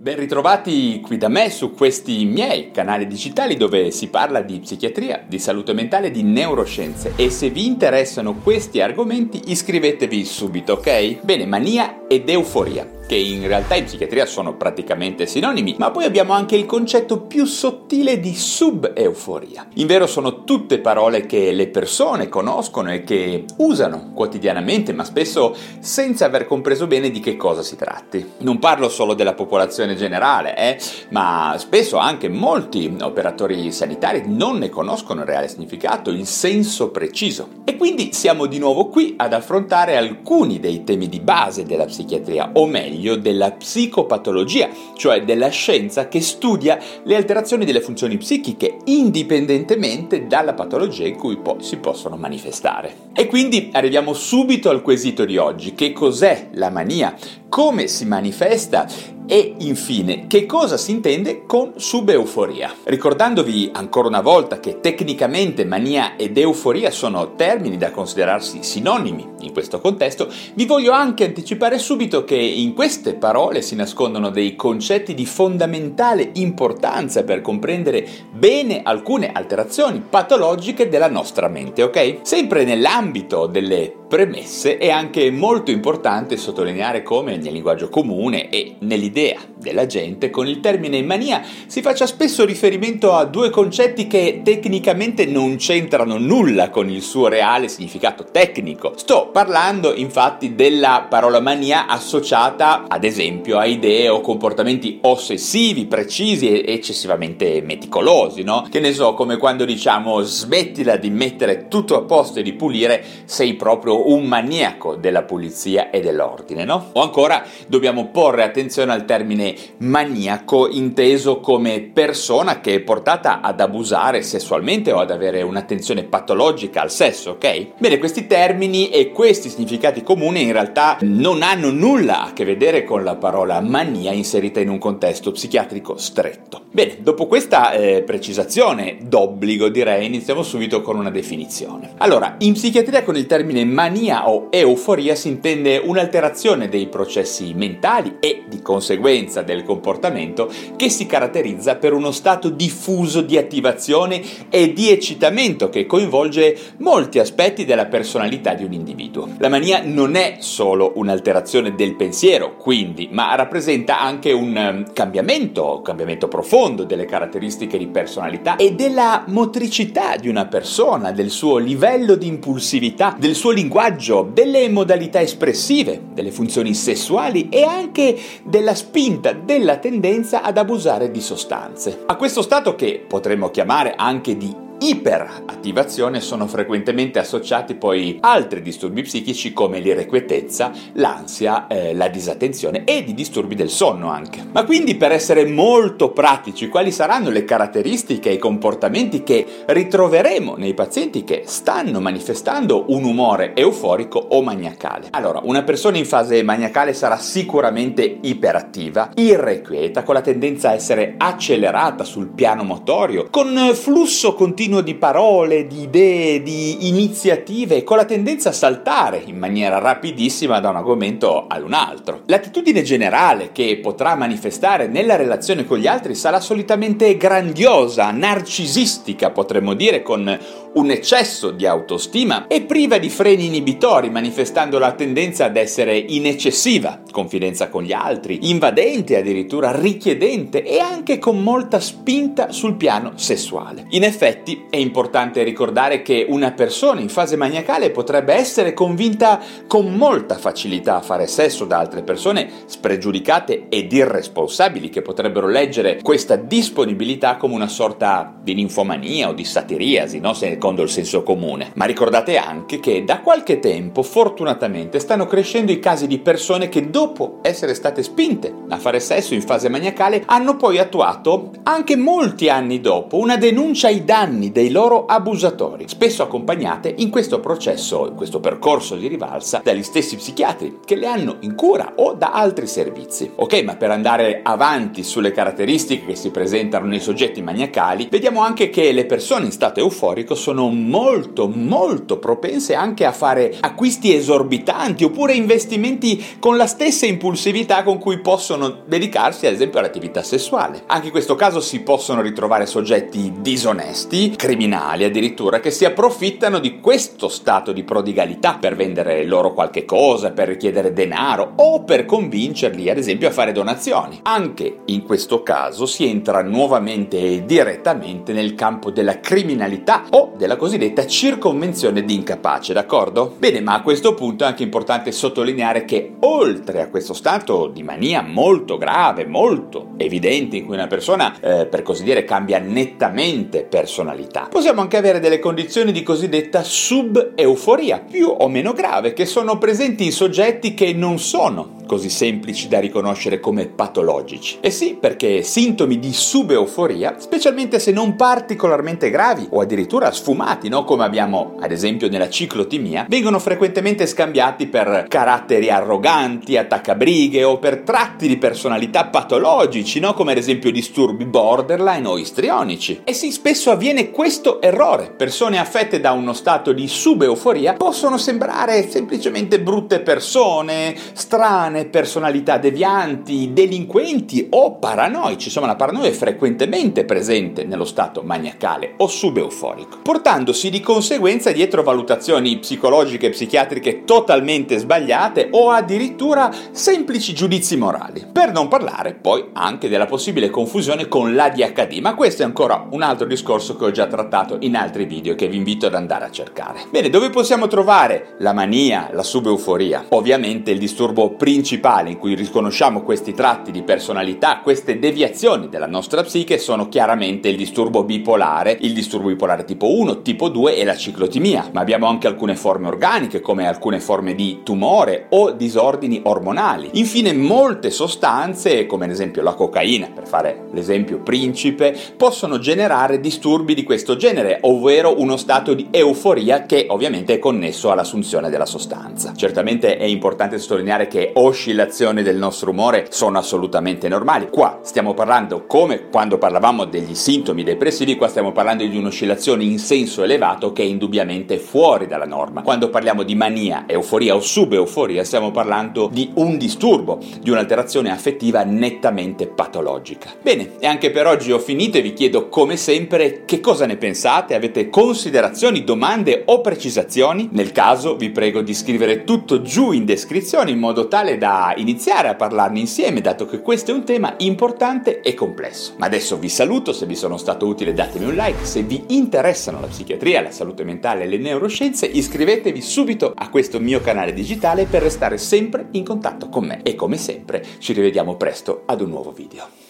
Ben ritrovati qui da me su questi miei canali digitali dove si parla di psichiatria, di salute mentale, di neuroscienze e se vi interessano questi argomenti iscrivetevi subito, ok? Bene, mania ed euforia che in realtà in psichiatria sono praticamente sinonimi, ma poi abbiamo anche il concetto più sottile di sub-euforia. In vero sono tutte parole che le persone conoscono e che usano quotidianamente, ma spesso senza aver compreso bene di che cosa si tratti. Non parlo solo della popolazione generale, eh, ma spesso anche molti operatori sanitari non ne conoscono il reale significato, il senso preciso. E quindi siamo di nuovo qui ad affrontare alcuni dei temi di base della psichiatria, o meglio, meglio della psicopatologia, cioè della scienza che studia le alterazioni delle funzioni psichiche indipendentemente dalla patologia in cui poi si possono manifestare. E quindi arriviamo subito al quesito di oggi, che cos'è la mania? Come si manifesta e infine, che cosa si intende con subeuforia? Ricordandovi ancora una volta che tecnicamente mania ed euforia sono termini da considerarsi sinonimi in questo contesto, vi voglio anche anticipare subito che in queste parole si nascondono dei concetti di fondamentale importanza per comprendere bene alcune alterazioni patologiche della nostra mente, ok? Sempre nell'ambito delle premesse è anche molto importante sottolineare come nel linguaggio comune e nell'idea della gente con il termine mania si faccia spesso riferimento a due concetti che tecnicamente non c'entrano nulla con il suo reale significato tecnico. Sto parlando infatti della parola mania associata ad esempio a idee o comportamenti ossessivi, precisi e eccessivamente meticolosi, no? Che ne so, come quando diciamo smettila di mettere tutto a posto e di pulire, sei proprio un maniaco della pulizia e dell'ordine, no? O ancora dobbiamo porre attenzione al termine maniaco inteso come persona che è portata ad abusare sessualmente o ad avere un'attenzione patologica al sesso, ok? Bene, questi termini e questi significati comuni in realtà non hanno nulla a che vedere con la parola mania inserita in un contesto psichiatrico stretto. Bene, dopo questa eh, precisazione d'obbligo direi iniziamo subito con una definizione. Allora, in psichiatria con il termine mania o euforia si intende un'alterazione dei processi mentali e di conseguenza del comportamento che si caratterizza per uno stato diffuso di attivazione e di eccitamento che coinvolge molti aspetti della personalità di un individuo. La mania non è solo un'alterazione del pensiero, quindi, ma rappresenta anche un ehm, cambiamento, un cambiamento profondo delle caratteristiche di personalità e della motricità di una persona, del suo livello di impulsività, del suo linguaggio, delle modalità espressive, delle funzioni sessuali e anche della spinta, della tendenza ad abusare di sostanze. A questo stato che potremmo chiamare anche di iperattivazione sono frequentemente associati poi altri disturbi psichici come l'irrequietezza, l'ansia, eh, la disattenzione e i disturbi del sonno anche. Ma quindi per essere molto pratici, quali saranno le caratteristiche e i comportamenti che ritroveremo nei pazienti che stanno manifestando un umore euforico o maniacale? Allora, una persona in fase maniacale sarà sicuramente iperattiva, irrequieta, con la tendenza a essere accelerata sul piano motorio, con flusso continuo continuo di parole, di idee, di iniziative, con la tendenza a saltare in maniera rapidissima da un argomento ad un altro. L'attitudine generale che potrà manifestare nella relazione con gli altri sarà solitamente grandiosa, narcisistica, potremmo dire, con un eccesso di autostima e priva di freni inibitori, manifestando la tendenza ad essere in eccessiva confidenza con gli altri, invadente, addirittura richiedente e anche con molta spinta sul piano sessuale. In effetti, è importante ricordare che una persona in fase maniacale potrebbe essere convinta con molta facilità a fare sesso da altre persone spregiudicate ed irresponsabili che potrebbero leggere questa disponibilità come una sorta di ninfomania o di satiriasi, no? secondo il senso comune. Ma ricordate anche che da qualche tempo, fortunatamente, stanno crescendo i casi di persone che dopo essere state spinte a fare sesso in fase maniacale hanno poi attuato, anche molti anni dopo, una denuncia ai danni dei loro abusatori, spesso accompagnate in questo processo, in questo percorso di rivalsa, dagli stessi psichiatri che le hanno in cura o da altri servizi. Ok, ma per andare avanti sulle caratteristiche che si presentano nei soggetti maniacali, vediamo anche che le persone in stato euforico sono molto, molto propense anche a fare acquisti esorbitanti oppure investimenti con la stessa impulsività con cui possono dedicarsi ad esempio all'attività sessuale. Anche in questo caso si possono ritrovare soggetti disonesti, criminali addirittura, che si approfittano di questo stato di prodigalità per vendere loro qualche cosa, per richiedere denaro o per convincerli ad esempio a fare donazioni. Anche in questo caso si entra nuovamente e direttamente nel campo della criminalità o della cosiddetta circonvenzione di incapace, d'accordo? Bene, ma a questo punto è anche importante sottolineare che oltre a questo stato di mania molto grave, molto evidente, in cui una persona, eh, per così dire, cambia nettamente personalità, possiamo anche avere delle condizioni di cosiddetta sub-euforia, più o meno grave, che sono presenti in soggetti che non sono così semplici da riconoscere come patologici. E sì, perché sintomi di subeuforia, specialmente se non particolarmente gravi o addirittura sfumati, no? come abbiamo ad esempio nella ciclotimia, vengono frequentemente scambiati per caratteri arroganti, attaccabrighe o per tratti di personalità patologici, no? come ad esempio disturbi borderline o istrionici. E sì, spesso avviene questo errore. Persone affette da uno stato di subeuforia possono sembrare semplicemente brutte persone, strane, personalità devianti, delinquenti o paranoici. Insomma, la paranoia è frequentemente presente nello stato maniacale o subeuforico, portandosi di conseguenza dietro valutazioni psicologiche e psichiatriche totalmente sbagliate o addirittura semplici giudizi morali. Per non parlare poi anche della possibile confusione con l'ADHD, ma questo è ancora un altro discorso che ho già trattato in altri video che vi invito ad andare a cercare. Bene, dove possiamo trovare la mania, la subeuforia? Ovviamente il disturbo principale in cui riconosciamo questi tratti di personalità, queste deviazioni della nostra psiche sono chiaramente il disturbo bipolare, il disturbo bipolare tipo 1, tipo 2 e la ciclotimia, ma abbiamo anche alcune forme organiche come alcune forme di tumore o disordini ormonali. Infine molte sostanze, come ad esempio la cocaina, per fare l'esempio principe, possono generare disturbi di questo genere, ovvero uno stato di euforia che ovviamente è connesso all'assunzione della sostanza. Certamente è importante sottolineare che oscillazioni del nostro umore sono assolutamente normali. Qua stiamo parlando, come quando parlavamo degli sintomi depressivi, qua stiamo parlando di un'oscillazione in senso elevato che è indubbiamente fuori dalla norma. Quando parliamo di mania, euforia o subeuforia, stiamo parlando di un disturbo, di un'alterazione affettiva nettamente patologica. Bene, e anche per oggi ho finito e vi chiedo come sempre che cosa ne pensate, avete considerazioni, domande o precisazioni? Nel caso vi prego di scrivere tutto giù in descrizione in modo tale da iniziare a parlarne insieme, dato che questo è un tema importante e complesso. Ma adesso vi saluto, se vi sono stato utile datemi un like, se vi interessano la psichiatria, la salute mentale e le neuroscienze iscrivetevi subito a questo mio canale digitale per restare sempre in contatto con me e come sempre ci rivediamo presto ad un nuovo video.